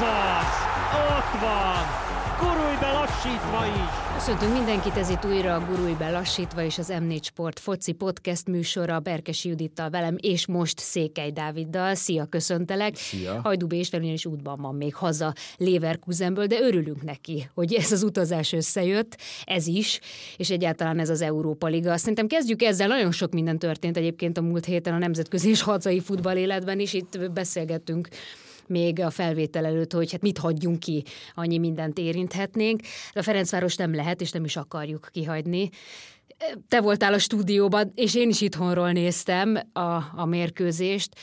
Ez az! Ott van! Gurulj be lassítva is! Köszöntünk mindenkit, ez itt újra a Gurulj be lassítva és az M4 Sport foci podcast műsora Berkes Judittal velem, és most Székely Dáviddal. Szia, köszöntelek. Szia. Hajdú és is útban van még haza Leverkusenből, de örülünk neki, hogy ez az utazás összejött, ez is, és egyáltalán ez az Európa Liga. Szerintem kezdjük ezzel, nagyon sok minden történt egyébként a múlt héten a nemzetközi és hazai futball életben is, itt beszélgettünk még a felvétel előtt, hogy hát mit hagyjunk ki, annyi mindent érinthetnénk. A Ferencváros nem lehet, és nem is akarjuk kihagyni. Te voltál a stúdióban, és én is itthonról néztem a, a mérkőzést,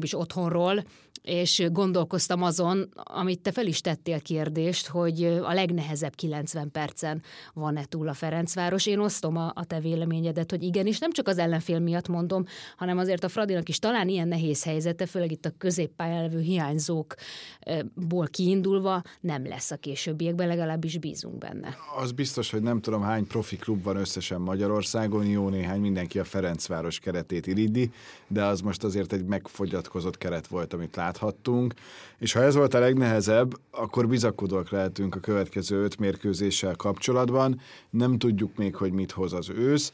is otthonról, és gondolkoztam azon, amit te fel is tettél kérdést, hogy a legnehezebb 90 percen van-e túl a Ferencváros. Én osztom a, a te véleményedet, hogy igen, és nem csak az ellenfél miatt mondom, hanem azért a Fradinak is talán ilyen nehéz helyzete, főleg itt a középpályán levő hiányzókból kiindulva nem lesz a későbbiekben, legalábbis bízunk benne. Az biztos, hogy nem tudom hány profi klub van összesen Magyarországon, jó néhány mindenki a Ferencváros keretét iridi, de az most azért egy megfogyatkozott keret volt, amit lát láthattunk, és ha ez volt a legnehezebb, akkor bizakodók lehetünk a következő öt mérkőzéssel kapcsolatban. Nem tudjuk még, hogy mit hoz az ősz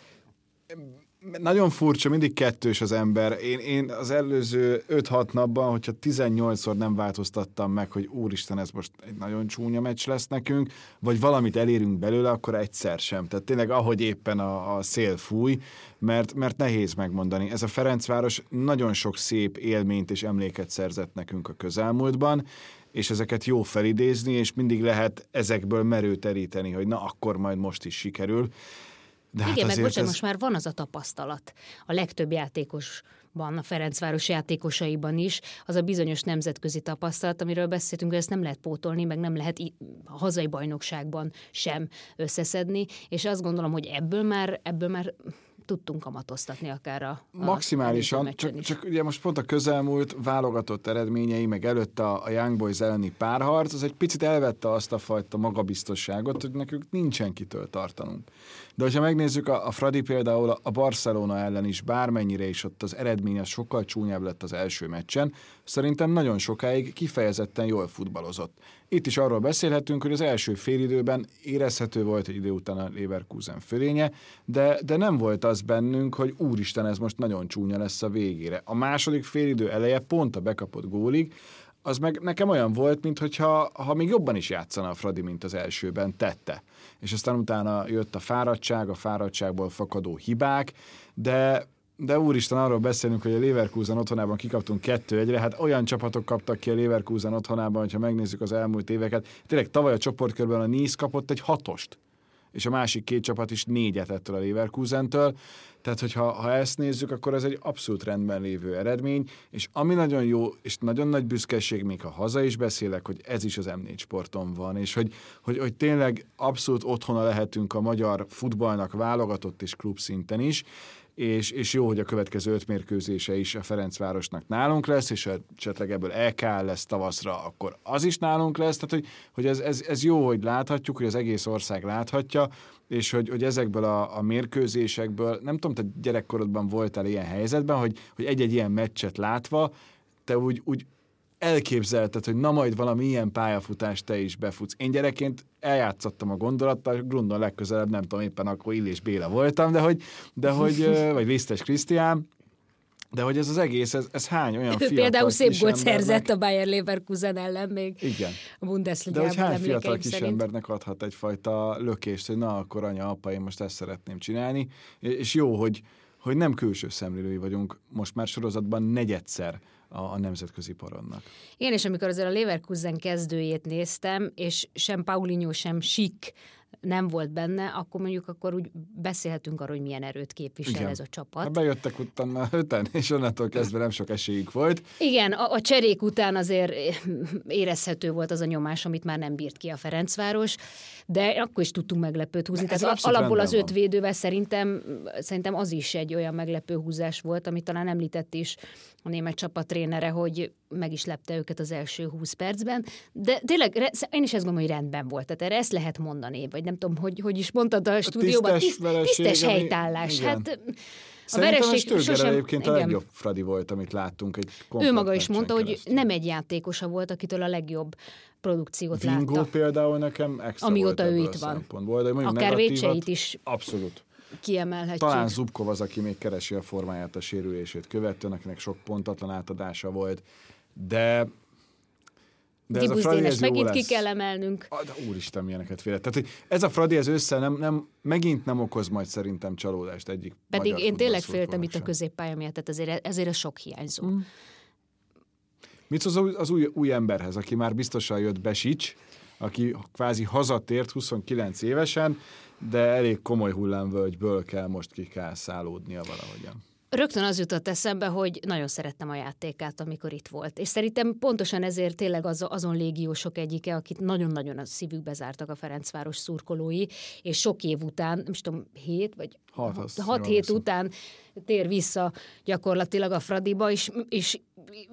nagyon furcsa, mindig kettős az ember. Én, én az előző 5-6 napban, hogyha 18-szor nem változtattam meg, hogy úristen, ez most egy nagyon csúnya meccs lesz nekünk, vagy valamit elérünk belőle, akkor egyszer sem. Tehát tényleg ahogy éppen a, a szél fúj, mert, mert nehéz megmondani. Ez a Ferencváros nagyon sok szép élményt és emléket szerzett nekünk a közelmúltban, és ezeket jó felidézni, és mindig lehet ezekből merőteríteni, hogy na akkor majd most is sikerül. De hát Igen, meg bocsánat, ez... most már van az a tapasztalat. A legtöbb játékosban, a Ferencváros játékosaiban is, az a bizonyos nemzetközi tapasztalat, amiről beszéltünk, hogy ezt nem lehet pótolni, meg nem lehet a hazai bajnokságban sem összeszedni, és azt gondolom, hogy ebből már, ebből már tudtunk kamatoztatni akár a, a Maximálisan, csak, csak ugye most pont a közelmúlt válogatott eredményei, meg előtt a, a Young Boys elleni párharc, az egy picit elvette azt a fajta magabiztosságot, hogy nekünk nincsen kitől tartanunk. De hogyha megnézzük a, a Fradi például a Barcelona ellen is, bármennyire is ott az eredmény az sokkal csúnyább lett az első meccsen, szerintem nagyon sokáig kifejezetten jól futballozott. Itt is arról beszélhetünk, hogy az első félidőben érezhető volt egy idő után a Leverkusen fölénye, de, de nem volt az bennünk, hogy úristen, ez most nagyon csúnya lesz a végére. A második félidő eleje pont a bekapott gólig, az meg nekem olyan volt, mintha ha még jobban is játszana a Fradi, mint az elsőben tette. És aztán utána jött a fáradtság, a fáradtságból fakadó hibák, de de úristen, arról beszélünk, hogy a Leverkusen otthonában kikaptunk kettő egyre, hát olyan csapatok kaptak ki a Leverkusen otthonában, hogyha megnézzük az elmúlt éveket. Tényleg tavaly a csoportkörben a Nice kapott egy hatost, és a másik két csapat is négyet ettől a Leverkusentől. Tehát, hogyha ha ezt nézzük, akkor ez egy abszolút rendben lévő eredmény, és ami nagyon jó, és nagyon nagy büszkeség, még ha haza is beszélek, hogy ez is az M4 sporton van, és hogy, hogy, hogy tényleg abszolút otthona lehetünk a magyar futballnak válogatott és klub szinten is, és, és jó, hogy a következő öt mérkőzése is a Ferencvárosnak nálunk lesz, és ha esetleg ebből EK lesz tavaszra, akkor az is nálunk lesz, tehát hogy, hogy ez, ez, ez jó, hogy láthatjuk, hogy az egész ország láthatja, és hogy, hogy ezekből a, a mérkőzésekből, nem tudom, te gyerekkorodban voltál ilyen helyzetben, hogy, hogy egy-egy ilyen meccset látva, te úgy, úgy elképzelted, hogy na majd valami ilyen pályafutást te is befutsz. Én gyerekként eljátszottam a gondolattal, Grundon legközelebb, nem tudom, éppen akkor Illés Béla voltam, de hogy, de hogy vagy Lisztes Krisztián, de hogy ez az egész, ez, ez hány olyan fiatal Például szép gólt szerzett a Bayer Leverkusen ellen még Igen. a bundesliga De hogy hány fiatal kis szerint. embernek adhat egyfajta lökést, hogy na akkor anya, apa, én most ezt szeretném csinálni, és jó, hogy, hogy nem külső szemlélői vagyunk most már sorozatban negyedszer a, a nemzetközi parannak. Én is, amikor azért a Leverkusen kezdőjét néztem, és sem Paulinho, sem Sik nem volt benne, akkor mondjuk akkor úgy beszélhetünk arról, hogy milyen erőt képvisel Igen. ez a csapat. Ha bejöttek utána öten, és onnantól kezdve nem sok esélyük volt. Igen, a, a cserék után azért érezhető volt az a nyomás, amit már nem bírt ki a Ferencváros, de akkor is tudtunk meglepőt húzni. Ez Tehát alapból az öt védővel szerintem, szerintem az is egy olyan meglepő húzás volt, amit talán említett is a német csapattrénere, hogy meg is lepte őket az első 20 percben, de tényleg én is ezt gondolom, hogy rendben volt. Tehát erre ezt lehet mondani, vagy nem tudom, hogy, hogy is mondtad a stúdióban, tisztes, tisztes helytállás. Igen. Hát a vereség sosem... egyébként igen. a legjobb Fradi volt, amit láttunk. Egy ő maga is mondta, keresztül. hogy nem egy játékosa volt, akitől a legjobb produkciót Vingo látta. például nekem extra Amióta ő itt van. De Akár Vécseit is abszolút. kiemelhetjük. Talán Zubkov az, aki még keresi a formáját a sérülését követően, akinek sok pontatlan átadása volt, de de ez a Fradi, ez megint ki kell emelnünk. A, de úristen, milyeneket félet. Tehát, hogy ez a Fradi, ez össze nem, nem, megint nem okoz majd szerintem csalódást egyik Pedig én tényleg féltem itt a középpálya miatt, tehát ezért, ezért a sok hiányzó. Mm. Mit az, az új, új emberhez, aki már biztosan jött Besics, aki kvázi hazatért 29 évesen, de elég komoly hullámvölgyből kell most kikászálódnia valahogyan. Rögtön az jutott eszembe, hogy nagyon szerettem a játékát, amikor itt volt. És szerintem pontosan ezért tényleg az, azon légiósok egyike, akit nagyon-nagyon a szívükbe zártak a Ferencváros szurkolói, és sok év után, nem tudom, hét vagy hat, hat, hat hét után tér vissza gyakorlatilag a Fradiba, és, és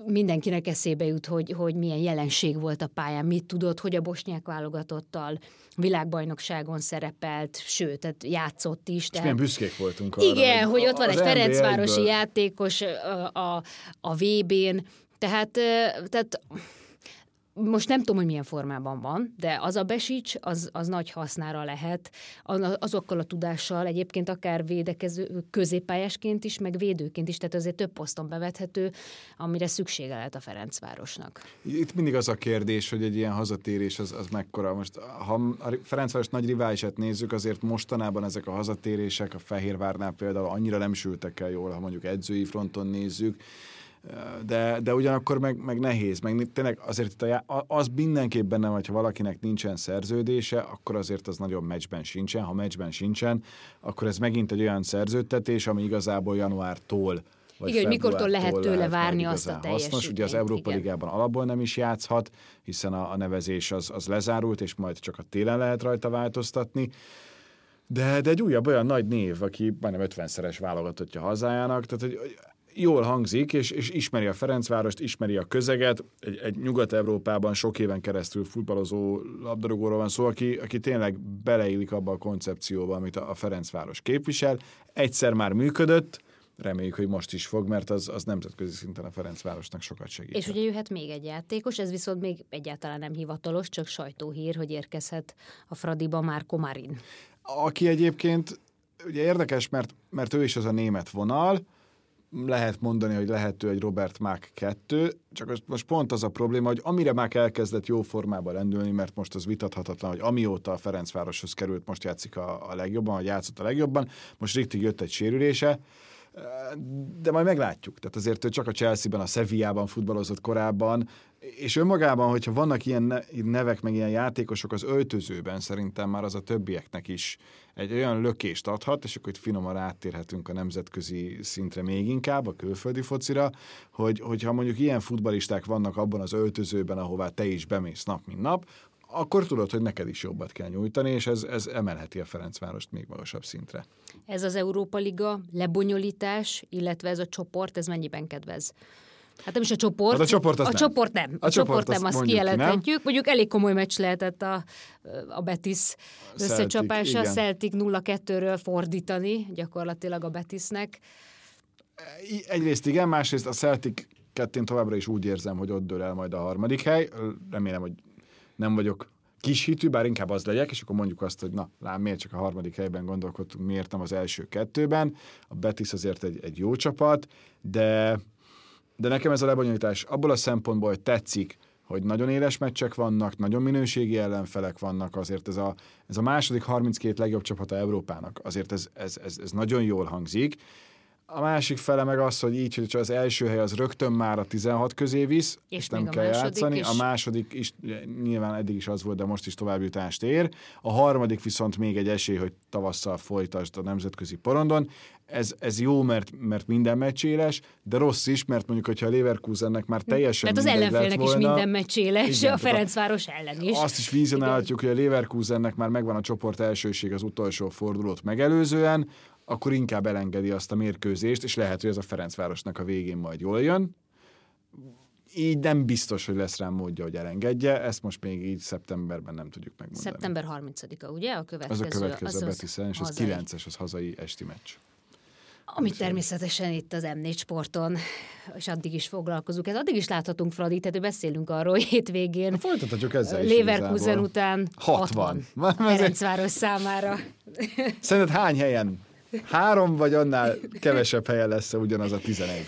mindenkinek eszébe jut, hogy, hogy milyen jelenség volt a pályán, mit tudott, hogy a bosnyák válogatottal világbajnokságon szerepelt, sőt, tehát játszott is. És tehát... milyen büszkék voltunk arra. Igen, hogy, hogy ott van egy Ferencvárosi játékos a, a, a VB-n, tehát, tehát most nem tudom, hogy milyen formában van, de az a besics, az, az nagy hasznára lehet, azokkal a tudással egyébként akár védekező középpályásként is, meg védőként is, tehát azért több poszton bevethető, amire szüksége lehet a Ferencvárosnak. Itt mindig az a kérdés, hogy egy ilyen hazatérés az, az mekkora. Most ha a Ferencváros nagy riválisát nézzük, azért mostanában ezek a hazatérések, a Fehérvárnál például annyira nem sültek el jól, ha mondjuk edzői fronton nézzük, de, de ugyanakkor meg, meg nehéz, meg tényleg azért itt a, az mindenképp benne van, ha valakinek nincsen szerződése, akkor azért az nagyon meccsben sincsen, ha meccsben sincsen, akkor ez megint egy olyan szerződtetés, ami igazából januártól vagy igen, hogy mikortól lehet tőle várni azt a teljesítményt. Hasznos. Ugye az Európa igen. Ligában alapból nem is játszhat, hiszen a, a nevezés az, az lezárult, és majd csak a télen lehet rajta változtatni. De, de egy újabb olyan nagy név, aki majdnem 50-szeres válogatottja hazájának, tehát hogy jól hangzik, és, és ismeri a Ferencvárost, ismeri a közeget, egy, egy Nyugat-Európában sok éven keresztül futballozó labdarúgóról van szó, aki, aki tényleg beleillik abba a koncepcióba, amit a, a Ferencváros képvisel. Egyszer már működött, reméljük, hogy most is fog, mert az, az nemzetközi szinten a Ferencvárosnak sokat segít. És ugye jöhet még egy játékos, ez viszont még egyáltalán nem hivatalos, csak sajtóhír, hogy érkezhet a Fradiba már Komarin. Aki egyébként ugye érdekes, mert, mert ő is az a német vonal, lehet mondani, hogy lehető egy Robert Mack 2, csak most pont az a probléma, hogy amire már elkezdett jó formába rendülni, mert most az vitathatatlan, hogy amióta a Ferencvároshoz került, most játszik a, a legjobban, vagy játszott a legjobban, most Riktig jött egy sérülése, de majd meglátjuk. Tehát azért ő csak a Chelsea-ben, a Sevilla-ban futballozott korábban, és önmagában, hogyha vannak ilyen nevek, meg ilyen játékosok az öltözőben, szerintem már az a többieknek is egy olyan lökést adhat, és akkor itt finoman áttérhetünk a nemzetközi szintre még inkább, a külföldi focira, hogy, hogyha mondjuk ilyen futbalisták vannak abban az öltözőben, ahová te is bemész nap, mint nap, akkor tudod, hogy neked is jobbat kell nyújtani, és ez, ez emelheti a Ferencvárost még magasabb szintre. Ez az Európa Liga lebonyolítás, illetve ez a csoport, ez mennyiben kedvez? Hát nem is a csoport. Hát a csoport, az a nem. csoport nem. A, a csoport, nem, azt kijelenthetjük. Mondjuk elég komoly meccs lehetett a, a Betis összecsapása. A Celtic 0-2-ről fordítani gyakorlatilag a Betisnek. Egyrészt igen, másrészt a Celtic kettén továbbra is úgy érzem, hogy ott dől el majd a harmadik hely. Remélem, hogy nem vagyok kis hitű, bár inkább az legyek, és akkor mondjuk azt, hogy na, lám, miért csak a harmadik helyben gondolkodtunk, miért nem az első kettőben. A Betis azért egy, egy jó csapat, de, de nekem ez a lebonyolítás abból a szempontból, hogy tetszik, hogy nagyon éles meccsek vannak, nagyon minőségi ellenfelek vannak, azért ez a, ez a második 32 legjobb csapata Európának, azért ez, ez, ez, ez nagyon jól hangzik, a másik fele meg az, hogy így, hogy az első hely az rögtön már a 16 közé visz, és, és nem kell játszani. Is. A második is nyilván eddig is az volt, de most is továbbjutást ér. A harmadik viszont még egy esély, hogy tavasszal folytasd a nemzetközi porondon. Ez, ez jó, mert, mert minden meccséles, de rossz is, mert mondjuk, hogyha a Leverkusennek már teljesen Tehát az ellenfélnek volna, is minden meccséles, igen, a Ferencváros ellen is. Azt is vizionálhatjuk, hogy a Leverkusennek már megvan a csoport elsőség az utolsó fordulót megelőzően, akkor inkább elengedi azt a mérkőzést, és lehet, hogy ez a Ferencvárosnak a végén majd jól jön. Így nem biztos, hogy lesz rá módja, hogy elengedje, ezt most még így szeptemberben nem tudjuk megmondani. Szeptember 30-a, ugye? A következő. Az a következő az, a Betiszen, és az 9-es, az hazai esti meccs. Amit természetesen itt az M4 sporton, és addig is foglalkozunk. Ez addig is láthatunk, Fradi, tehát beszélünk arról hétvégén. Na, folytathatjuk ezzel is Leverkusen igazából. után 60. 60. Ferencváros számára. Szerinted hány helyen? Három vagy annál kevesebb helyen lesz ugyanaz a 11?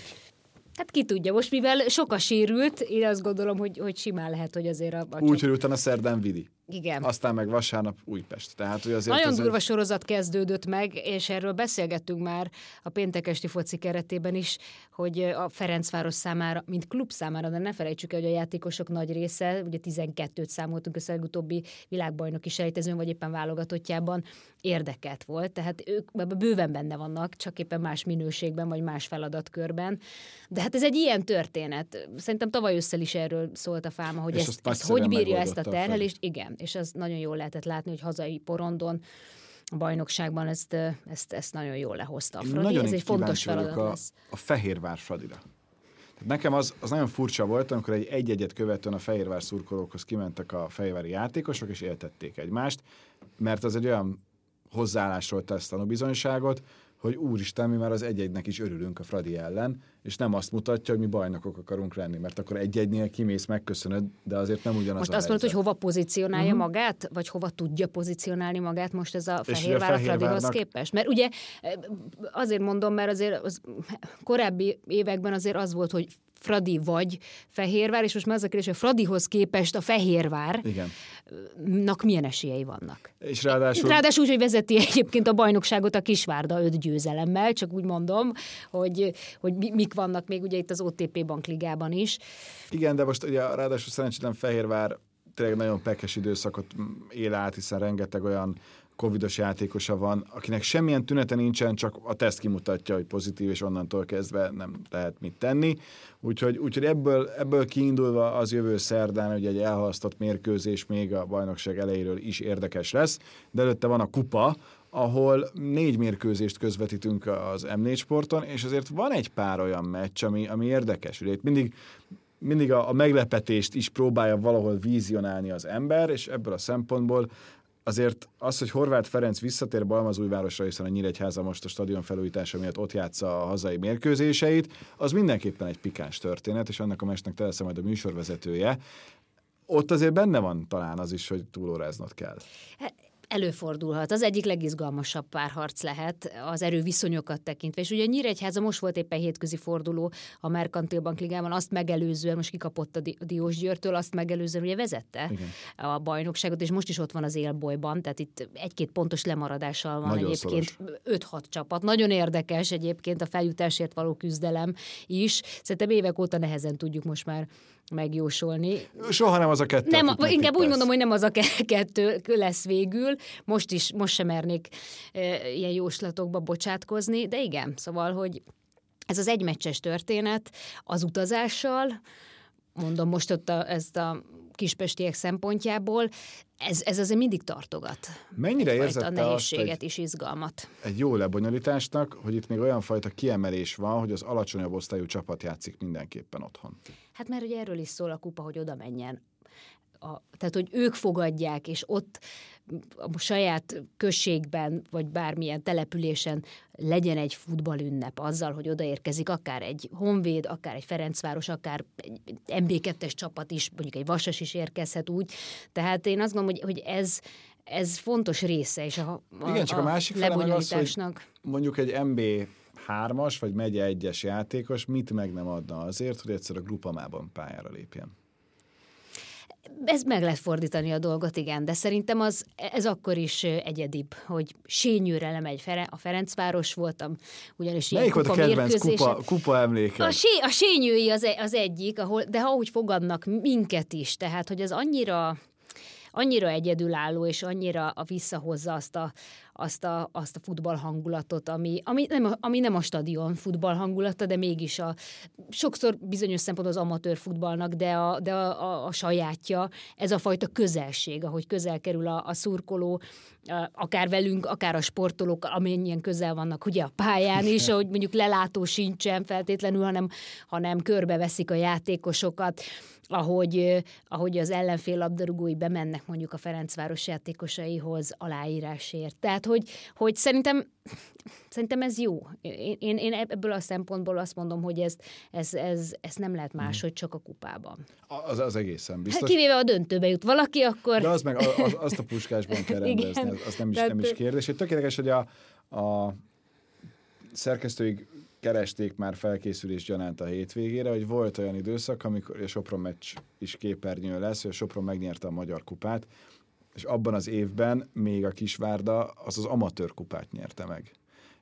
Hát ki tudja, most mivel sok a sérült, én azt gondolom, hogy, hogy simán lehet, hogy azért a... a Úgy, hogy utána szerdán Vidi. Igen. Aztán meg vasárnap Újpest. Tehát, hogy azért Nagyon durva sorozat kezdődött meg, és erről beszélgettünk már a péntekesti foci keretében is, hogy a Ferencváros számára, mint klub számára, de ne felejtsük el, hogy a játékosok nagy része, ugye 12-t számoltunk össze a legutóbbi világbajnoki sejtezőn, vagy éppen válogatottjában, érdekelt volt. Tehát ők bőven benne vannak, csak éppen más minőségben, vagy más feladatkörben. De hát ez egy ilyen történet. Szerintem tavaly összel is erről szólt a fáma, hogy és ezt, ezt hogy bírja ezt a terhelést. Igen, és ez nagyon jól lehetett látni, hogy hazai porondon a bajnokságban ezt, ezt, ezt nagyon jól lehozta a Fradi. Nagyon Ez egy fontos feladat a, lesz. a Fehérvár Fradira. Tehát nekem az, az nagyon furcsa volt, amikor egy egy-egyet követően a Fehérvár szurkolókhoz kimentek a fehérvári játékosok, és éltették egymást, mert az egy olyan hozzáállásról tesz tanúbizonyságot, hogy úristen, mi már az egy-egynek is örülünk a Fradi ellen, és nem azt mutatja, hogy mi bajnokok akarunk lenni, mert akkor egy-egynél kimész, megköszönöd, de azért nem ugyanaz Most a azt mondod, hogy hova pozícionálja uh-huh. magát, vagy hova tudja pozícionálni magát most ez a Fehérvár a Fradihoz képest? Mert ugye azért mondom, mert azért az korábbi években azért az volt, hogy Fradi vagy Fehérvár, és most már az a kérdés, hogy Fradihoz képest a Fehérvár Igen. nak milyen esélyei vannak. És ráadásul... Ráadásul úgy, hogy vezeti egyébként a bajnokságot a Kisvárda öt győzelemmel, csak úgy mondom, hogy, hogy mik vannak még ugye itt az OTP bankligában is. Igen, de most ugye ráadásul szerencsétlen Fehérvár tényleg nagyon pekes időszakot él át, hiszen rengeteg olyan covidos játékosa van, akinek semmilyen tünete nincsen, csak a teszt kimutatja, hogy pozitív, és onnantól kezdve nem lehet mit tenni. Úgyhogy, úgyhogy ebből, ebből kiindulva az jövő szerdán, hogy egy elhalasztott mérkőzés még a bajnokság elejéről is érdekes lesz, de előtte van a kupa, ahol négy mérkőzést közvetítünk az M4 sporton, és azért van egy pár olyan meccs, ami, ami érdekes. Ugye itt mindig mindig a, a meglepetést is próbálja valahol vízionálni az ember, és ebből a szempontból azért az, hogy Horváth Ferenc visszatér Balmazújvárosra, hiszen a Nyíregyháza most a stadion felújítása miatt ott játsza a hazai mérkőzéseit, az mindenképpen egy pikáns történet, és annak a mestnek te leszel majd a műsorvezetője. Ott azért benne van talán az is, hogy túlóráznod kell. Hát, Előfordulhat. Az egyik legizgalmasabb párharc lehet az erőviszonyokat tekintve. És ugye Nyíregyháza most volt éppen hétközi forduló a Merkantil Bankligában, azt megelőzően, most kikapott a Diós Győrtől, azt megelőzően ugye vezette Igen. a bajnokságot, és most is ott van az élbolyban, tehát itt egy-két pontos lemaradással van Nagyon egyébként 5-6 csapat. Nagyon érdekes egyébként a feljutásért való küzdelem is. Szerintem évek óta nehezen tudjuk most már megjósolni. Soha nem az a kettő. Nem, inkább úgy mondom, hogy nem az a kettő lesz végül. Most is, most sem mernék e, ilyen jóslatokba bocsátkozni, de igen, szóval, hogy ez az egymeccses történet az utazással, mondom most ott a, ezt a kispestiek szempontjából, ez, ez azért mindig tartogat. Mennyire érzed a nehézséget és izgalmat? Egy jó lebonyolításnak, hogy itt még olyan fajta kiemelés van, hogy az alacsonyabb osztályú csapat játszik mindenképpen otthon. Hát mert ugye erről is szól a kupa, hogy oda menjen a, tehát hogy ők fogadják, és ott a saját községben, vagy bármilyen településen legyen egy futballünnep azzal, hogy odaérkezik akár egy Honvéd, akár egy Ferencváros, akár egy MB2-es csapat is, mondjuk egy Vasas is érkezhet úgy. Tehát én azt gondolom, hogy, hogy ez, ez fontos része és a, a, Igen, csak a, a másik lebonyolításnak. Az, mondjuk egy MB hármas vagy megye egyes játékos mit meg nem adna azért, hogy egyszer a grupamában pályára lépjen? Ez meg lehet fordítani a dolgot, igen, de szerintem az, ez akkor is egyedibb, hogy Sényőre lemegy Fere, a Ferencváros voltam, ugyanis Melyik ilyen volt a kedvenc kupa, kupa emléke? A, sé, a Sényői az, az egyik, ahol, de ahogy fogadnak minket is, tehát hogy ez annyira annyira egyedülálló, és annyira a visszahozza azt a, azt a, azt a futball hangulatot, ami, ami, nem, ami nem a stadion futball hangulata, de mégis a, sokszor bizonyos szempontból az amatőr futballnak, de, a, de a, a, a sajátja, ez a fajta közelség, ahogy közel kerül a, a szurkoló, akár velünk, akár a sportolók, amennyien közel vannak ugye a pályán is, ahogy mondjuk lelátó sincsen feltétlenül, hanem, hanem körbeveszik a játékosokat ahogy, ahogy az ellenfél labdarúgói bemennek mondjuk a Ferencváros játékosaihoz aláírásért. Tehát, hogy, hogy szerintem Szerintem ez jó. Én, én, én ebből a szempontból azt mondom, hogy ez, ez, ez, ez nem lehet máshogy, csak a kupában. Az, az egészen biztos. Hát kivéve a döntőbe jut valaki, akkor... De az meg az, azt a puskásban kell rendezni, az, az nem, is, nem is kérdés. Tökéletes, hogy a, a szerkesztőig keresték már felkészülés gyanánt a hétvégére, hogy volt olyan időszak, amikor a Sopron meccs is képernyő lesz, hogy a Sopron megnyerte a Magyar Kupát, és abban az évben még a Kisvárda az az amatőr kupát nyerte meg.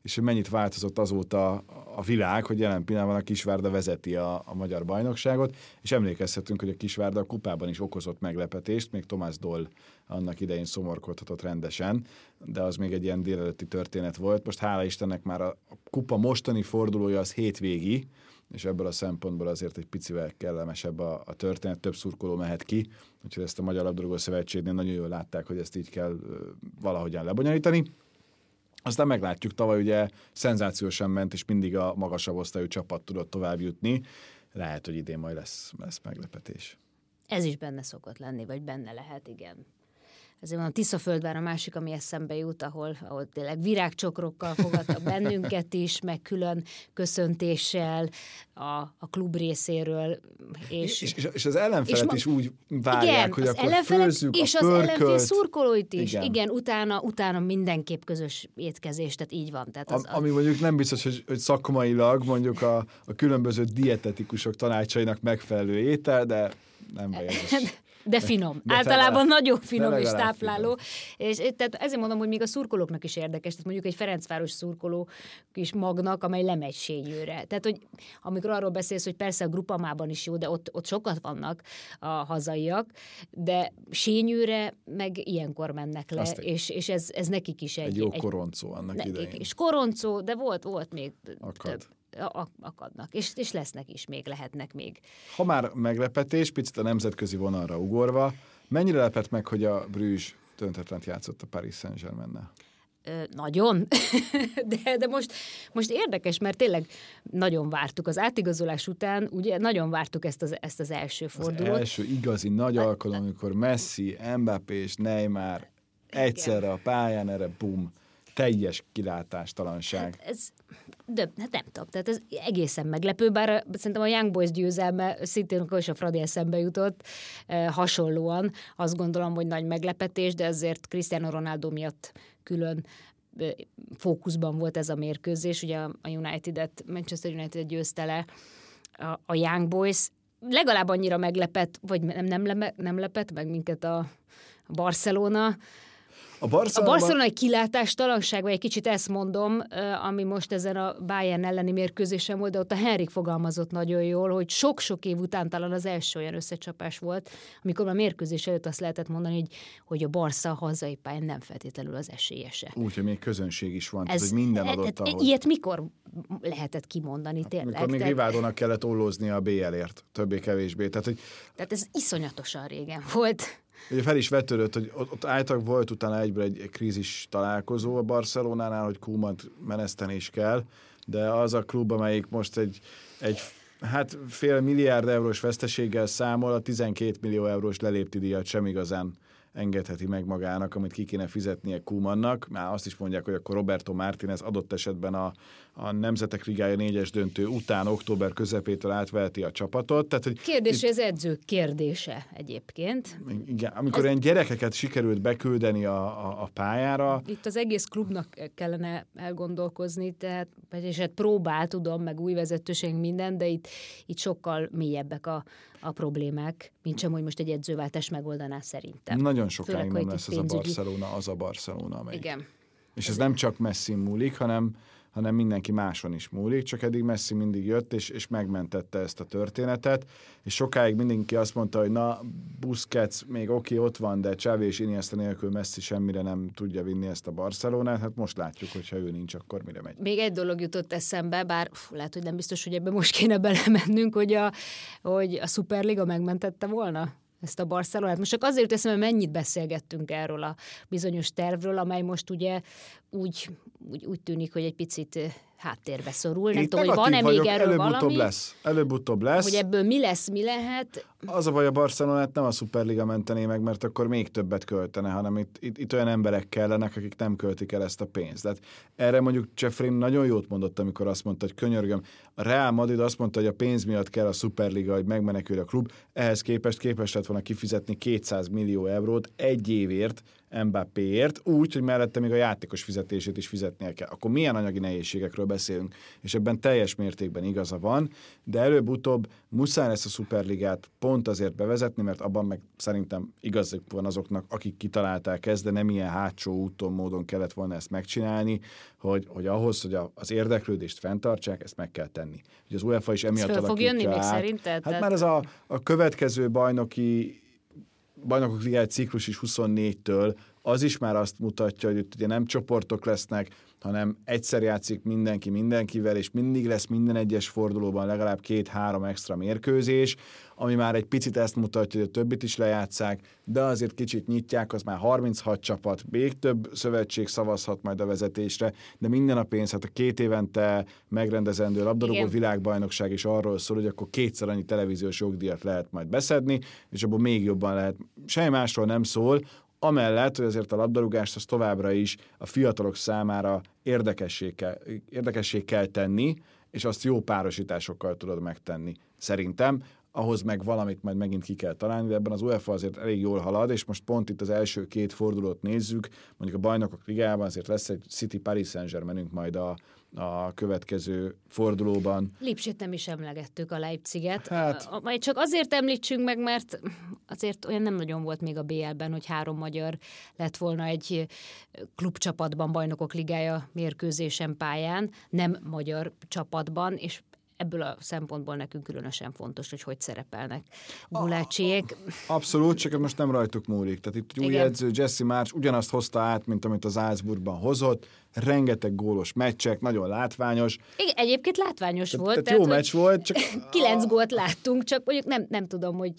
És hogy mennyit változott azóta a világ, hogy jelen pillanatban a Kisvárda vezeti a, a magyar bajnokságot, és emlékezhetünk, hogy a Kisvárda a kupában is okozott meglepetést, még Tomás Doll annak idején szomorkodhatott rendesen, de az még egy ilyen délelőtti történet volt. Most hála Istennek már a, kupa mostani fordulója az hétvégi, és ebből a szempontból azért egy picivel kellemesebb a, a történet, több szurkoló mehet ki, úgyhogy ezt a Magyar Labdarúgó Szövetségnél nagyon jól látták, hogy ezt így kell valahogyan lebonyolítani. Aztán meglátjuk, tavaly ugye szenzációsan ment, és mindig a magasabb osztályú csapat tudott tovább jutni. Lehet, hogy idén majd lesz, lesz meglepetés. Ez is benne szokott lenni, vagy benne lehet, igen ezért van a Tiszaföldvár a másik, ami eszembe jut, ahol, ahol tényleg virágcsokrokkal fogadtak bennünket is, meg külön köszöntéssel a, a klub részéről. És, és, és, az ellenfelet és is úgy várják, igen, hogy akkor főzzük És a az ellenfél szurkolóit is. Igen, igen utána, utána mindenképp közös étkezés, tehát így van. Tehát az, a, ami mondjuk nem biztos, hogy, hogy szakmailag mondjuk a, a különböző dietetikusok tanácsainak megfelelő étel, de nem baj, De finom. De Általában te, nagyon finom és tápláló. Finom. És tehát ezért mondom, hogy még a szurkolóknak is érdekes. Tehát mondjuk egy Ferencváros szurkoló kis magnak, amely lemegy sényőre. Tehát, hogy amikor arról beszélsz, hogy persze a grupamában is jó, de ott, ott sokat vannak a hazaiak, de sényőre meg ilyenkor mennek le, és, és ez, ez nekik is egy... Egy jó egy, koroncó annak nekik idején. És koroncó, de volt, volt még... Akad. Több akadnak, és, és lesznek is még, lehetnek még. Ha már meglepetés, picit a nemzetközi vonalra ugorva, mennyire lepett meg, hogy a Brüzs döntetlent játszott a Paris Saint-Germain-nel? nagyon, de, de most, most érdekes, mert tényleg nagyon vártuk. Az átigazolás után ugye nagyon vártuk ezt az, ezt az első fordulót. Az első igazi nagy alkalom, amikor Messi, Mbappé és Neymar egyszerre a pályán, erre bum, teljes kilátástalanság. Hát ez, de hát nem tudom, tehát ez egészen meglepő, bár szerintem a Young Boys győzelme szintén akkor is a Fradi eszembe jutott eh, hasonlóan. Azt gondolom, hogy nagy meglepetés, de azért Cristiano Ronaldo miatt külön eh, fókuszban volt ez a mérkőzés. Ugye a United-et, Manchester United győzte le a, a Young Boys. Legalább annyira meglepett, vagy nem, nem, nem lepett meg minket a Barcelona, a, Barcelona... a barcelonai kilátástalanság, vagy egy kicsit ezt mondom, ami most ezen a Bayern elleni mérkőzésen volt, de ott a Henrik fogalmazott nagyon jól, hogy sok-sok év után talán az első olyan összecsapás volt, amikor a mérkőzés előtt azt lehetett mondani, hogy, hogy a Barca a hazai pályán nem feltétlenül az esélyese. Úgy, hogy még közönség is van, Ez, tehát, hogy minden adott tehát, ahhoz. Ilyet mikor lehetett kimondani hát, tényleg? Mikor még tehát... Rivádónak kellett ollózni a BL-ért, többé-kevésbé. Tehát, hogy... tehát ez iszonyatosan régen volt. Ugye fel is vetődött, hogy ott általában volt utána egyből egy krízis találkozó a Barcelonánál, hogy Kumant meneszteni is kell, de az a klub, amelyik most egy, egy hát fél milliárd eurós veszteséggel számol, a 12 millió eurós lelépti díjat sem igazán engedheti meg magának, amit ki kéne fizetnie Kumannak. Már azt is mondják, hogy akkor Roberto Martinez adott esetben a, a Nemzetek Ligája négyes döntő után október közepétől átveheti a csapatot. Tehát, hogy Kérdés, itt, ez edző kérdése egyébként. Igen, amikor ez... ilyen gyerekeket sikerült beküldeni a, a, a pályára. Itt az egész klubnak kellene elgondolkozni, tehát és hát próbál, tudom, meg új vezetőség minden, de itt, itt sokkal mélyebbek a, a problémák, mint sem, hogy most egy edzőváltás megoldaná szerintem. Nagyon sokáig nem lesz ez a Barcelona, az a Barcelona, amelyik. Igen. És ez nem csak Messi múlik, hanem hanem mindenki máson is múlik, csak eddig Messi mindig jött, és, és megmentette ezt a történetet, és sokáig mindenki azt mondta, hogy na, Busquets még oké, okay, ott van, de Xavi és Iniesta nélkül Messi semmire nem tudja vinni ezt a Barcelonát, hát most látjuk, hogy ha ő nincs, akkor mire megy. Még egy dolog jutott eszembe, bár uf, lehet, hogy nem biztos, hogy ebbe most kéne belemennünk, hogy a, hogy a Superliga megmentette volna ezt a Barcelonát. Most csak azért teszem, hogy mennyit beszélgettünk erről a bizonyos tervről, amely most ugye úgy, úgy, úgy tűnik, hogy egy picit háttérbe szorul. Nem tudom, hogy van-e még erről előbb-utóbb valami. lesz. Előbb-utóbb lesz. Hogy ebből mi lesz, mi lehet. Az a baj, a Barcelonát nem a Superliga mentené meg, mert akkor még többet költene, hanem itt, itt, itt olyan emberek kellenek, akik nem költik el ezt a pénzt. Tehát erre mondjuk Jeffrey nagyon jót mondott, amikor azt mondta, hogy könyörgöm, a Real Madrid azt mondta, hogy a pénz miatt kell a Superliga, hogy megmenekül a klub, ehhez képest képes lett volna kifizetni 200 millió eurót egy évért, Mbappéért, úgy, hogy mellette még a játékos fizetését is fizetnie kell. Akkor milyen anyagi nehézségekről beszélünk? És ebben teljes mértékben igaza van, de előbb-utóbb muszáj lesz a Superligát pont azért bevezetni, mert abban meg szerintem igazuk van azoknak, akik kitalálták ezt, de nem ilyen hátsó úton, módon kellett volna ezt megcsinálni, hogy, hogy ahhoz, hogy a, az érdeklődést fenntartsák, ezt meg kell tenni. Ugye az UEFA is emiatt Ez föl fog jönni még szerinted? Hát már ez a, a következő bajnoki bajnokok ligája ciklus is 24-től, az is már azt mutatja, hogy itt ugye nem csoportok lesznek, hanem egyszer játszik mindenki mindenkivel, és mindig lesz minden egyes fordulóban legalább két-három extra mérkőzés, ami már egy picit ezt mutatja, hogy a többit is lejátszák, de azért kicsit nyitják, az már 36 csapat, még több szövetség szavazhat majd a vezetésre, de minden a pénz, hát a két évente megrendezendő labdarúgó világbajnokság is arról szól, hogy akkor kétszer annyi televíziós jogdíjat lehet majd beszedni, és abból még jobban lehet. Semmi másról nem szól, amellett, hogy azért a labdarúgást az továbbra is a fiatalok számára érdekessé kell, kell tenni, és azt jó párosításokkal tudod megtenni. Szerintem ahhoz meg valamit majd megint ki kell találni, de ebben az UEFA azért elég jól halad, és most pont itt az első két fordulót nézzük, mondjuk a bajnokok ligában azért lesz egy City Paris Saint-Germainünk majd a, a következő fordulóban. Lipsét nem is emlegettük a Leipziget. Hát... Majd csak azért említsünk meg, mert azért olyan nem nagyon volt még a BL-ben, hogy három magyar lett volna egy klubcsapatban, bajnokok ligája mérkőzésen pályán, nem magyar csapatban, és ebből a szempontból nekünk különösen fontos, hogy hogy szerepelnek Gulácsiék. Abszolút, csak most nem rajtuk múlik. Tehát itt új edző Jesse March ugyanazt hozta át, mint amit az Salzburgban hozott, rengeteg gólos meccsek, nagyon látványos. Igen, egyébként látványos tehát, volt. Tehát, jó meccs volt, csak... Kilenc gólt láttunk, csak mondjuk nem, nem tudom, hogy,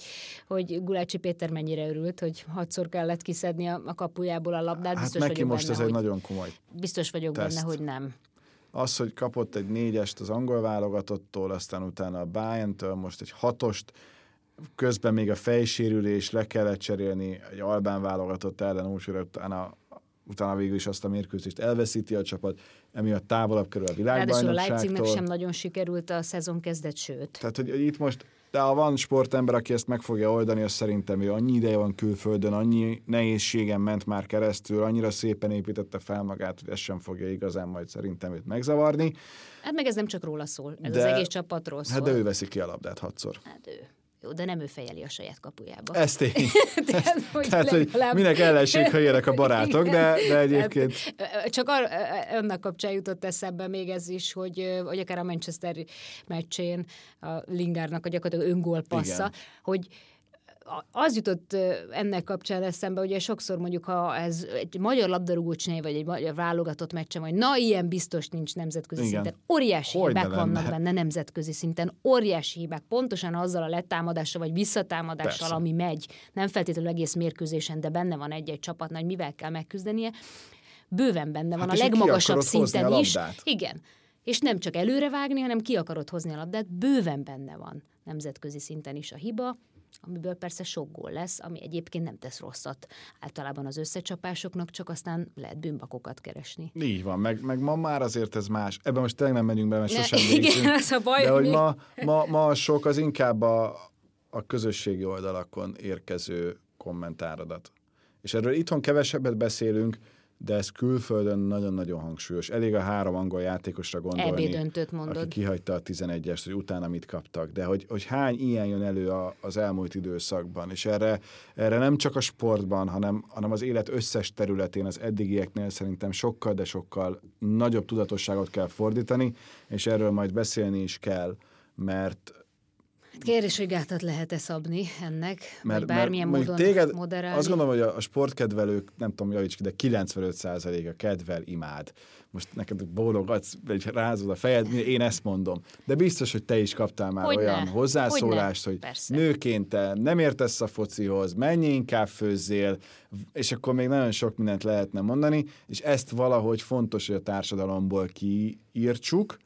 hogy Gulácsi Péter mennyire örült, hogy hatszor kellett kiszedni a, a kapujából a labdát. Hát biztos neki vagyok most benne, ez egy nagyon komoly Biztos vagyok teszt. benne, hogy nem az, hogy kapott egy négyest az angol válogatottól, aztán utána a Bayern-től, most egy hatost, közben még a fejsérülés, le kellett cserélni egy albán válogatott ellen, úgyhogy utána, utána végül is azt a mérkőzést elveszíti a csapat, emiatt távolabb kerül a világbajnokságtól. Ráadásul a Leipzignek sem nagyon sikerült a szezon kezdet, sőt. Tehát, hogy itt most de ha van sportember, aki ezt meg fogja oldani, az szerintem ő annyi ideje van külföldön, annyi nehézségen ment már keresztül, annyira szépen építette fel magát, hogy ez sem fogja igazán majd szerintem őt megzavarni. Hát meg ez nem csak róla szól, ez de, az egész csapatról szól. Hát de ő veszi ki a labdát hatszor. Hát ő. Jó, de nem ő fejeli a saját kapujába. Ez tény. Tehát, hogy, Tehát, hogy minek ellenség, ha érek a barátok, de, de egyébként... Tehát, csak ar, annak kapcsán jutott eszembe még ez is, hogy, hogy akár a Manchester meccsén a Lingárnak a gyakorlatilag öngólpassza, hogy az jutott ennek kapcsán eszembe, ugye sokszor mondjuk, ha ez egy magyar labdarúgó csinálja, vagy egy magyar válogatott meccsen, vagy na, ilyen biztos nincs nemzetközi Igen. szinten. Óriási Hogy hibák vannak benne nemzetközi szinten. Óriási hibák. Pontosan azzal a letámadással, vagy visszatámadással, Persze. ami megy. Nem feltétlenül egész mérkőzésen, de benne van egy-egy csapatnak, hogy mivel kell megküzdenie. Bőven benne van hát a legmagasabb szinten is. Igen. És nem csak előre vágni, hanem ki akarod hozni a labdát, bőven benne van nemzetközi szinten is a hiba amiből persze sok gól lesz, ami egyébként nem tesz rosszat általában az összecsapásoknak, csak aztán lehet bűnbakokat keresni. Így van, meg, meg ma már azért ez más. Ebben most tényleg nem megyünk be, mert ne, sosem Igen, az a baj, De hogy ma, ma, ma sok az inkább a, a közösségi oldalakon érkező kommentáradat. És erről itthon kevesebbet beszélünk, de ez külföldön nagyon-nagyon hangsúlyos. Elég a három angol játékosra gondolni, döntőt mondod. aki kihagyta a 11-est, hogy utána mit kaptak, de hogy, hogy hány ilyen jön elő a, az elmúlt időszakban, és erre, erre nem csak a sportban, hanem, hanem az élet összes területén, az eddigieknél szerintem sokkal, de sokkal nagyobb tudatosságot kell fordítani, és erről majd beszélni is kell, mert Kérdés, hogy gátat lehet-e szabni ennek, mert, vagy bármilyen mert módon téged, moderálni? Azt gondolom, hogy a, a sportkedvelők, nem tudom, javíts ki, de 95%-a kedvel, imád. Most neked bólogatsz, vagy rázod a fejed, én ezt mondom. De biztos, hogy te is kaptál már hogy olyan ne. hozzászólást, hogy, hogy nőként te nem értesz a focihoz, menj inkább főzzél, és akkor még nagyon sok mindent lehetne mondani, és ezt valahogy fontos, hogy a társadalomból kiírtsuk,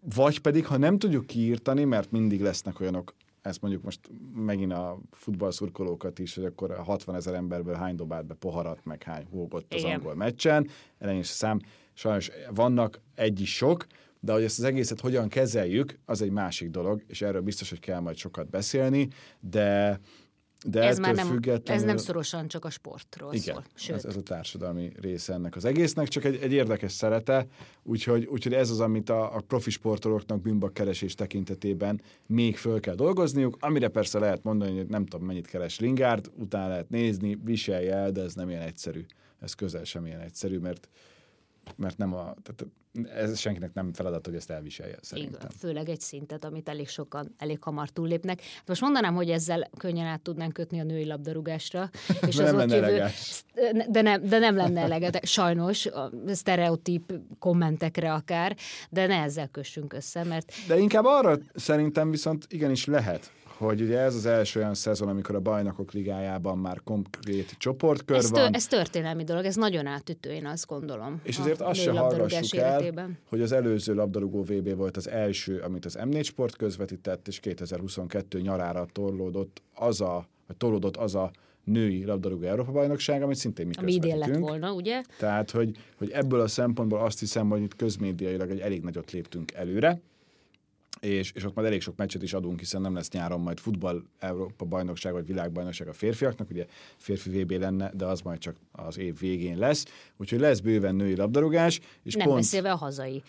vagy pedig, ha nem tudjuk kiírtani, mert mindig lesznek olyanok, ezt mondjuk most megint a futballszurkolókat is, hogy akkor 60 ezer emberből hány dobált be poharat, meg hány hógott az Igen. angol meccsen, ellen is szám, sajnos vannak egy is sok, de hogy ezt az egészet hogyan kezeljük, az egy másik dolog, és erről biztos, hogy kell majd sokat beszélni, de de ez már nem, függetlenül... ez nem szorosan csak a sportról igen, szól. Sőt. Ez, ez a társadalmi része ennek az egésznek, csak egy, egy érdekes szerete, úgyhogy, úgyhogy ez az, amit a, a profi sportolóknak bűnbakkeresés tekintetében még föl kell dolgozniuk, amire persze lehet mondani, hogy nem tudom mennyit keres Lingard, utána lehet nézni, viselje el, de ez nem ilyen egyszerű. Ez közel sem ilyen egyszerű, mert mert nem a, tehát ez senkinek nem feladat, hogy ezt elviselje szerintem. Igen, főleg egy szintet, amit elég sokan elég hamar túllépnek. Hát most mondanám, hogy ezzel könnyen át tudnánk kötni a női labdarúgásra. És de az nem lenne jövő, de, nem, de nem lenne eleget. Sajnos, a sztereotíp kommentekre akár, de ne ezzel kössünk össze, mert... De inkább arra szerintem viszont igenis lehet, hogy ugye ez az első olyan szezon, amikor a bajnokok ligájában már konkrét csoportkör ez van. Tör, ez történelmi dolog, ez nagyon átütő, én azt gondolom. És azért azt se hallgassuk el, hogy az előző labdarúgó VB volt az első, amit az M4 Sport közvetített, és 2022 nyarára torlódott az a, vagy torlódott az a női labdarúgó Európa bajnokság, amit szintén mi Ami idén lett volna, ugye? Tehát, hogy, hogy ebből a szempontból azt hiszem, hogy itt közmédiailag egy elég nagyot léptünk előre és, és ott majd elég sok meccset is adunk, hiszen nem lesz nyáron majd futball Európa bajnokság vagy világbajnokság a férfiaknak, ugye férfi VB lenne, de az majd csak az év végén lesz, úgyhogy lesz bőven női labdarúgás. És nem pont... beszélve a hazai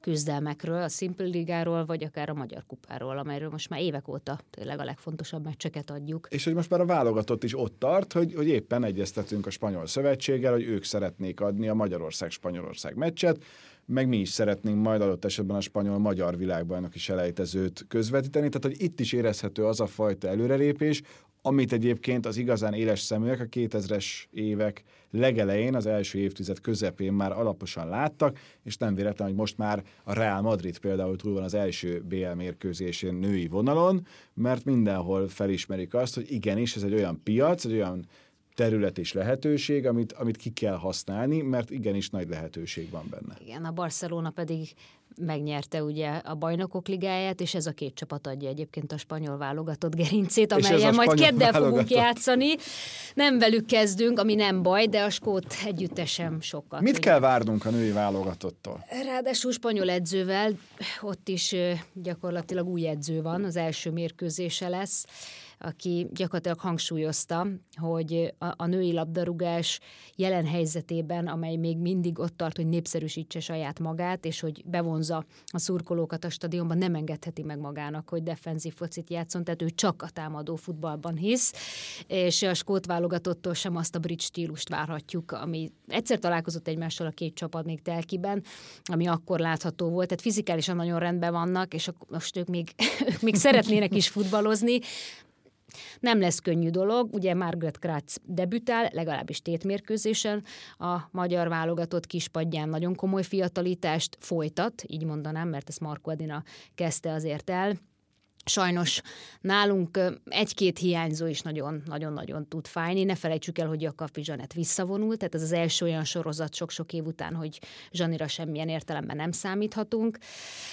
küzdelmekről, a Simple Ligáról, vagy akár a Magyar Kupáról, amelyről most már évek óta tényleg a legfontosabb meccseket adjuk. És hogy most már a válogatott is ott tart, hogy, hogy éppen egyeztetünk a spanyol szövetséggel, hogy ők szeretnék adni a Magyarország-Spanyolország meccset, meg mi is szeretnénk majd adott esetben a spanyol-magyar világbajnok is elejtezőt közvetíteni, tehát hogy itt is érezhető az a fajta előrelépés, amit egyébként az igazán éles szeműek a 2000-es évek legelején, az első évtized közepén már alaposan láttak, és nem véletlen, hogy most már a Real Madrid például túl van az első BL mérkőzésén női vonalon, mert mindenhol felismerik azt, hogy igenis ez egy olyan piac, egy olyan terület és lehetőség, amit, amit ki kell használni, mert igenis nagy lehetőség van benne. Igen, a Barcelona pedig megnyerte ugye a bajnokok ligáját, és ez a két csapat adja egyébként a spanyol válogatott gerincét, amelyen majd keddel fogunk játszani. Nem velük kezdünk, ami nem baj, de a skót együttesem sokat. Mit ugye? kell várnunk a női válogatottól? Ráadásul spanyol edzővel, ott is gyakorlatilag új edző van, az első mérkőzése lesz aki gyakorlatilag hangsúlyozta, hogy a, a női labdarúgás jelen helyzetében, amely még mindig ott tart, hogy népszerűsítse saját magát, és hogy bevonza a szurkolókat a stadionban, nem engedheti meg magának, hogy defenzív focit játszon, tehát ő csak a támadó futballban hisz, és a skót válogatottól sem azt a brit stílust várhatjuk, ami egyszer találkozott egymással a két csapat még telkiben, ami akkor látható volt, tehát fizikálisan nagyon rendben vannak, és most ők még, ők még szeretnének is futballozni, nem lesz könnyű dolog, ugye Margaret Kratz debütál, legalábbis tétmérkőzésen, a magyar válogatott kispadján nagyon komoly fiatalítást folytat, így mondanám, mert ezt Marko Adina kezdte azért el, Sajnos nálunk egy-két hiányzó is nagyon-nagyon tud fájni. Ne felejtsük el, hogy Kapi Zsanett visszavonult, tehát ez az első olyan sorozat sok-sok év után, hogy Zsanira semmilyen értelemben nem számíthatunk.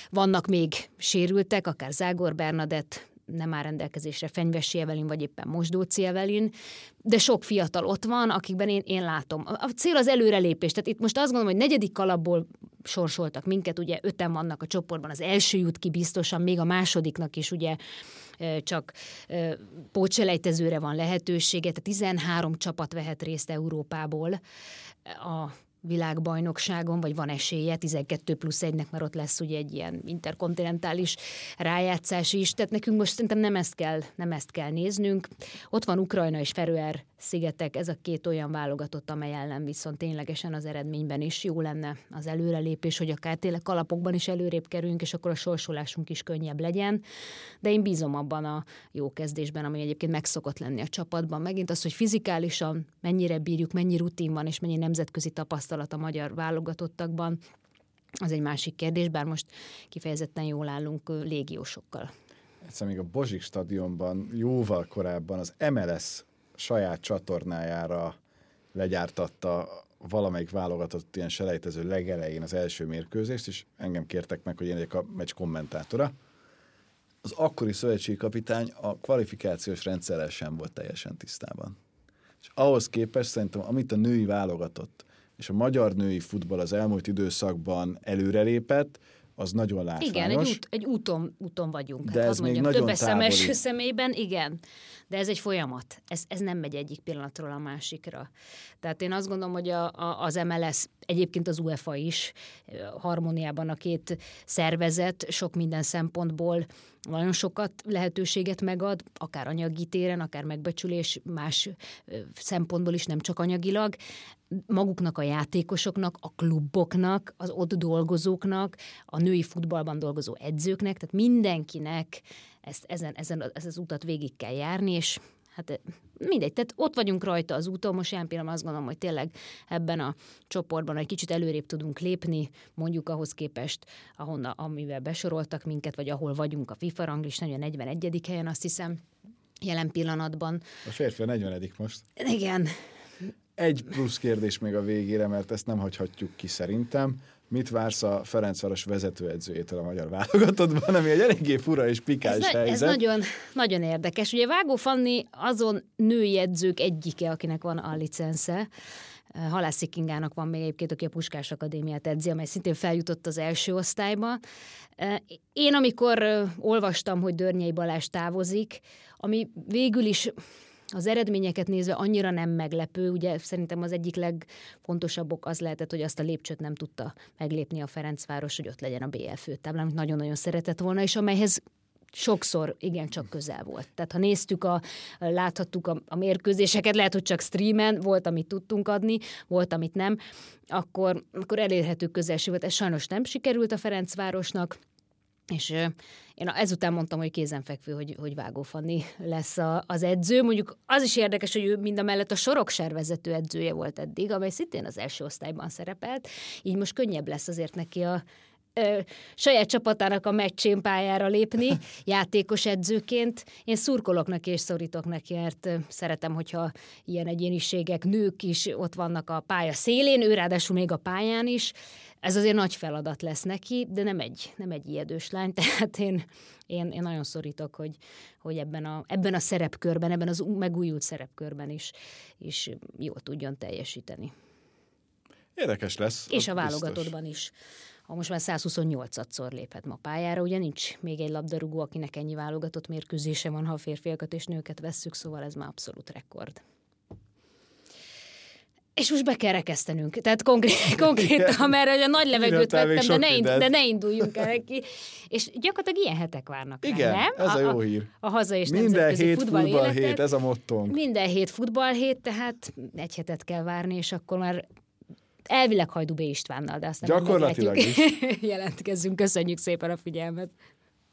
Vannak még sérültek, akár Zágor Bernadett, nem áll rendelkezésre Fenyvesi Evelin, vagy éppen Mosdóci Evelin, de sok fiatal ott van, akikben én, én látom. A cél az előrelépés, tehát itt most azt gondolom, hogy negyedik kalapból sorsoltak minket, ugye öten vannak a csoportban, az első jut ki biztosan, még a másodiknak is ugye csak pótselejtezőre van lehetősége, tehát 13 csapat vehet részt Európából. A világbajnokságon, vagy van esélye, 12 plusz egynek, mert ott lesz ugye egy ilyen interkontinentális rájátszás is, tehát nekünk most szerintem nem ezt kell, nem ezt kell néznünk. Ott van Ukrajna és Feröer szigetek, ez a két olyan válogatott, amely ellen viszont ténylegesen az eredményben is jó lenne az előrelépés, hogy akár tényleg kalapokban is előrébb kerülünk, és akkor a sorsolásunk is könnyebb legyen. De én bízom abban a jó kezdésben, ami egyébként megszokott lenni a csapatban. Megint az, hogy fizikálisan mennyire bírjuk, mennyi rutin van, és mennyi nemzetközi tapasztalat a magyar válogatottakban, az egy másik kérdés, bár most kifejezetten jól állunk légiósokkal. Egyszer még a Bozsik stadionban jóval korábban az MLS saját csatornájára legyártatta valamelyik válogatott ilyen selejtező legelején az első mérkőzést, és engem kértek meg, hogy én legyek a meccs kommentátora. Az akkori szövetségi kapitány a kvalifikációs rendszerrel sem volt teljesen tisztában. És ahhoz képest szerintem, amit a női válogatott és a magyar női futball az elmúlt időszakban előrelépett, az nagyon látványos. Igen, egy, út, egy úton, úton vagyunk. De hát, ez még nagyon több szemes személyben, igen. De ez egy folyamat. Ez, ez nem megy egyik pillanatról a másikra. Tehát én azt gondolom, hogy a, a, az MLS, egyébként az UEFA is harmóniában a két szervezet sok minden szempontból nagyon sokat lehetőséget megad, akár anyagi téren, akár megbecsülés más szempontból is, nem csak anyagilag, maguknak a játékosoknak, a kluboknak, az ott dolgozóknak, a női futballban dolgozó edzőknek, tehát mindenkinek ezt, ezen, ezen, ezen az utat végig kell járni, és hát mindegy, tehát ott vagyunk rajta az úton, most ilyen pillanatban azt gondolom, hogy tényleg ebben a csoportban egy kicsit előrébb tudunk lépni, mondjuk ahhoz képest, ahonnan, amivel besoroltak minket, vagy ahol vagyunk a FIFA ranglistán, a 41. helyen, azt hiszem, jelen pillanatban. A férfi a 40. most. Igen. Egy plusz kérdés még a végére, mert ezt nem hagyhatjuk ki szerintem. Mit vársz a Ferencváros vezetőedzőjétől a magyar válogatottban, ami egy eléggé fura és pikáns ez helyzet? Ez nagyon, nagyon érdekes. Ugye Vágó Fanni azon női edzők egyike, akinek van a licensze, Halászi Kingának van még egyébként, aki a Puskás Akadémiát edzi, amely szintén feljutott az első osztályba. Én amikor olvastam, hogy Dörnyei Balázs távozik, ami végül is az eredményeket nézve annyira nem meglepő, ugye szerintem az egyik legfontosabb ok az lehetett, hogy azt a lépcsőt nem tudta meglépni a Ferencváros, hogy ott legyen a BL főtáblán, amit nagyon-nagyon szeretett volna, és amelyhez sokszor igen csak közel volt. Tehát ha néztük, a, láthattuk a, a mérkőzéseket, lehet, hogy csak streamen, volt, amit tudtunk adni, volt, amit nem, akkor, akkor elérhető közelség volt. Ez sajnos nem sikerült a Ferencvárosnak, és én ezután mondtam, hogy kézenfekvő, hogy, hogy Vágó Fanni lesz a, az edző. Mondjuk az is érdekes, hogy ő mind a mellett a sorokser vezető edzője volt eddig, amely szintén az első osztályban szerepelt, így most könnyebb lesz azért neki a ö, saját csapatának a meccsén pályára lépni, játékos edzőként. Én szurkolok neki és szorítok neki, mert szeretem, hogyha ilyen egyéniségek, nők is ott vannak a pálya szélén, ő ráadásul még a pályán is. Ez azért nagy feladat lesz neki, de nem egy, nem egy ijedős lány, tehát én, én, én nagyon szorítok, hogy, hogy ebben, a, ebben a szerepkörben, ebben az megújult szerepkörben is, is jól tudjon teljesíteni. Érdekes lesz. És a válogatottban is ha most már 128-szor léphet ma pályára, ugye nincs még egy labdarúgó, akinek ennyi válogatott mérkőzése van, ha a férfiakat és nőket vesszük, szóval ez már abszolút rekord. És most be kell rekesztenünk. Tehát konkrét, konkrétan, mert a nagy levegőt vettem, de ne, ind, de ne induljunk el neki. És gyakorlatilag ilyen hetek várnak. Igen, nem? ez a, a jó hír. A, a haza és Minden hét futball, futball hét, ez a mottónk. Minden hét futball hét, tehát egy hetet kell várni, és akkor már Elvileg Hajdú B. Istvánnal, de azt nem Gyakorlatilag is. Jelentkezzünk. Köszönjük szépen a figyelmet.